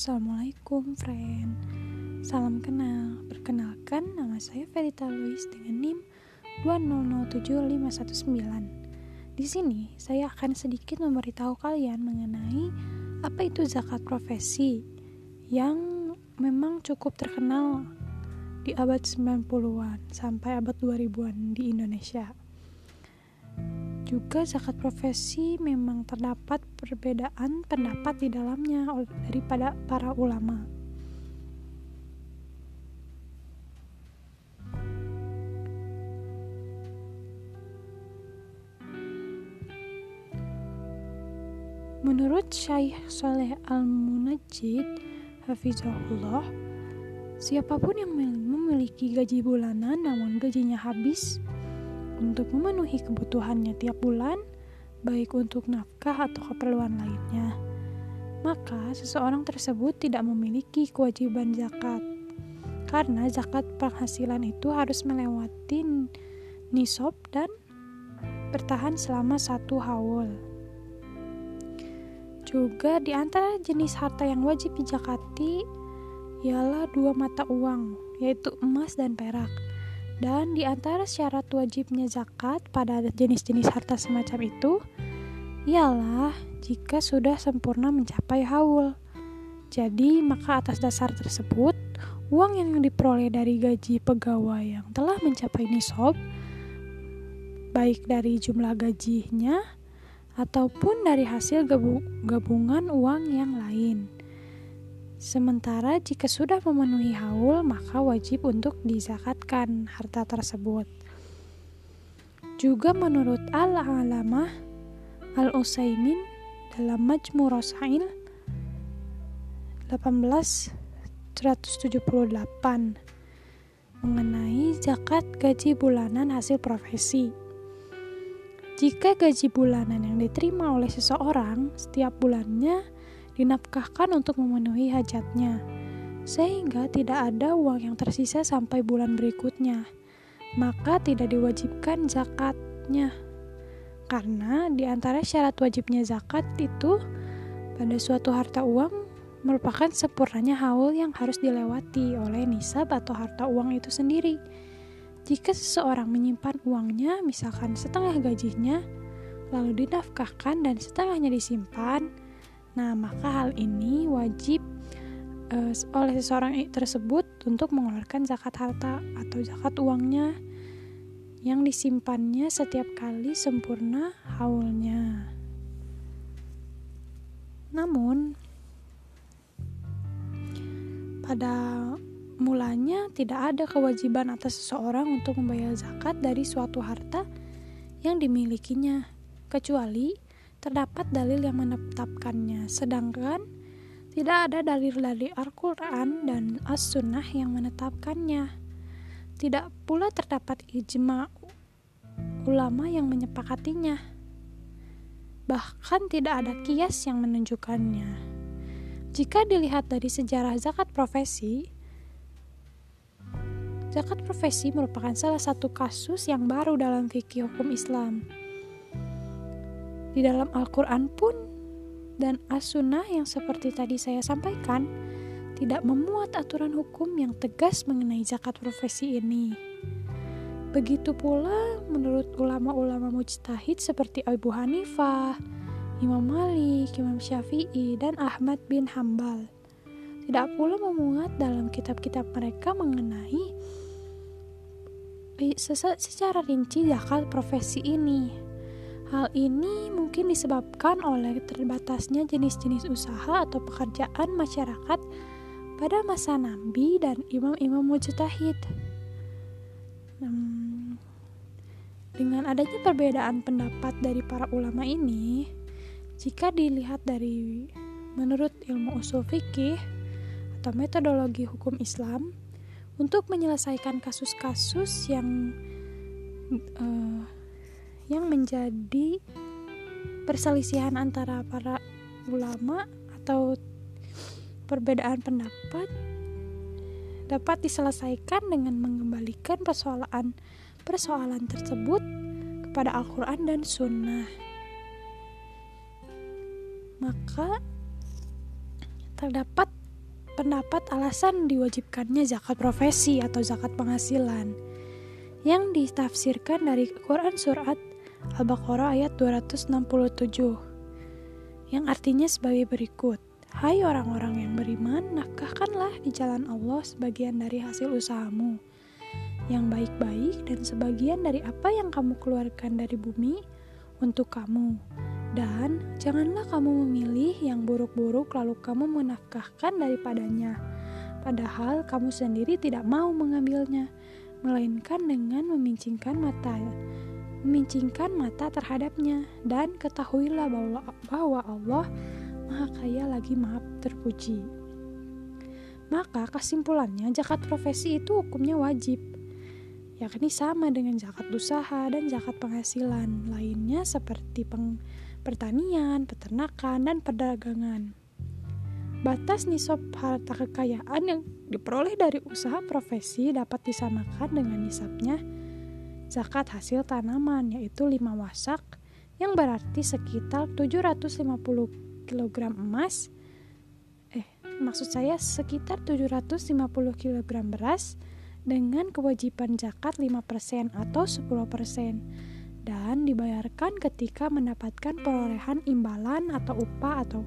Assalamualaikum friend. Salam kenal. Perkenalkan nama saya Verita Luis dengan NIM 2007519 Di sini saya akan sedikit memberitahu kalian mengenai apa itu zakat profesi yang memang cukup terkenal di abad 90-an sampai abad 2000-an di Indonesia juga zakat profesi memang terdapat perbedaan pendapat di dalamnya daripada para ulama. Menurut Syekh Saleh Al-Munajjid Hafizahullah, siapa pun yang memiliki gaji bulanan namun gajinya habis untuk memenuhi kebutuhannya tiap bulan, baik untuk nafkah atau keperluan lainnya, maka seseorang tersebut tidak memiliki kewajiban zakat. Karena zakat penghasilan itu harus melewati nisab dan bertahan selama satu haul. Juga di antara jenis harta yang wajib dizakati ialah dua mata uang, yaitu emas dan perak. Dan di antara syarat wajibnya zakat pada jenis-jenis harta semacam itu ialah jika sudah sempurna mencapai haul. Jadi, maka atas dasar tersebut, uang yang diperoleh dari gaji pegawai yang telah mencapai nisab, baik dari jumlah gajinya ataupun dari hasil gabungan uang yang lain. Sementara jika sudah memenuhi haul, maka wajib untuk dizakatkan harta tersebut. Juga menurut Al-Alamah Al-Usaimin dalam Majmu Rasail 1878 mengenai zakat gaji bulanan hasil profesi. Jika gaji bulanan yang diterima oleh seseorang setiap bulannya dinafkahkan untuk memenuhi hajatnya, sehingga tidak ada uang yang tersisa sampai bulan berikutnya, maka tidak diwajibkan zakatnya. Karena di antara syarat wajibnya zakat itu pada suatu harta uang merupakan sempurnanya haul yang harus dilewati oleh nisab atau harta uang itu sendiri. Jika seseorang menyimpan uangnya, misalkan setengah gajinya, lalu dinafkahkan dan setengahnya disimpan, Nah, maka hal ini wajib uh, oleh seseorang tersebut untuk mengeluarkan zakat harta atau zakat uangnya yang disimpannya setiap kali sempurna haulnya. Namun, pada mulanya tidak ada kewajiban atas seseorang untuk membayar zakat dari suatu harta yang dimilikinya, kecuali terdapat dalil yang menetapkannya, sedangkan tidak ada dalil dari Al-Quran dan As-Sunnah yang menetapkannya. Tidak pula terdapat ijma ulama yang menyepakatinya. Bahkan tidak ada kias yang menunjukkannya. Jika dilihat dari sejarah zakat profesi, zakat profesi merupakan salah satu kasus yang baru dalam fikih hukum Islam di dalam Al-Quran pun dan As-Sunnah yang seperti tadi saya sampaikan tidak memuat aturan hukum yang tegas mengenai zakat profesi ini. Begitu pula menurut ulama-ulama mujtahid seperti Abu Hanifah, Imam Malik, Imam Syafi'i, dan Ahmad bin Hambal. Tidak pula memuat dalam kitab-kitab mereka mengenai secara rinci zakat profesi ini. Hal ini mungkin disebabkan oleh terbatasnya jenis-jenis usaha atau pekerjaan masyarakat pada masa Nabi dan imam-imam mujtahid. Hmm, dengan adanya perbedaan pendapat dari para ulama ini, jika dilihat dari menurut ilmu usul fikih atau metodologi hukum Islam untuk menyelesaikan kasus-kasus yang uh, yang menjadi perselisihan antara para ulama atau perbedaan pendapat dapat diselesaikan dengan mengembalikan persoalan persoalan tersebut kepada Al-Quran dan Sunnah. Maka terdapat pendapat alasan diwajibkannya zakat profesi atau zakat penghasilan yang ditafsirkan dari Quran Surat Al-Baqarah ayat 267 yang artinya sebagai berikut Hai orang-orang yang beriman, nafkahkanlah di jalan Allah sebagian dari hasil usahamu yang baik-baik dan sebagian dari apa yang kamu keluarkan dari bumi untuk kamu. Dan janganlah kamu memilih yang buruk-buruk lalu kamu menafkahkan daripadanya. Padahal kamu sendiri tidak mau mengambilnya, melainkan dengan memincingkan mata memincingkan mata terhadapnya dan ketahuilah bahwa, bahwa Allah Maha Kaya lagi Maha Terpuji. Maka kesimpulannya zakat profesi itu hukumnya wajib, yakni sama dengan zakat usaha dan zakat penghasilan lainnya seperti peng pertanian, peternakan, dan perdagangan. Batas nisab harta kekayaan yang diperoleh dari usaha profesi dapat disamakan dengan nisabnya zakat hasil tanaman yaitu 5 wasak yang berarti sekitar 750 kg emas. Eh maksud saya sekitar 750 kg beras dengan kewajiban zakat 5% atau 10% dan dibayarkan ketika mendapatkan perolehan imbalan atau upah atau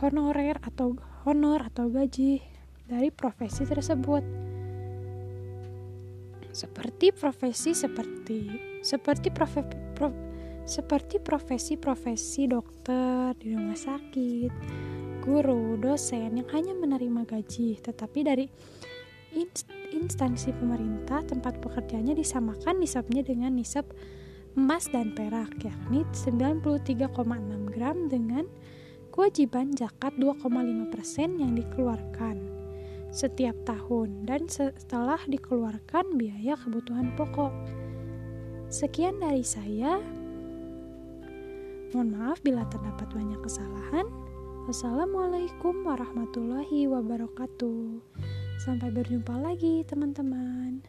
honorer atau honor atau gaji dari profesi tersebut seperti profesi seperti seperti profe, prof, seperti profesi-profesi dokter di rumah sakit, guru, dosen yang hanya menerima gaji, tetapi dari instansi pemerintah tempat pekerjaannya disamakan nisabnya dengan nisab emas dan perak, yakni 93,6 gram dengan kewajiban zakat 2,5% yang dikeluarkan setiap tahun dan setelah dikeluarkan biaya kebutuhan pokok. Sekian dari saya. Mohon maaf bila terdapat banyak kesalahan. Wassalamualaikum warahmatullahi wabarakatuh. Sampai berjumpa lagi, teman-teman.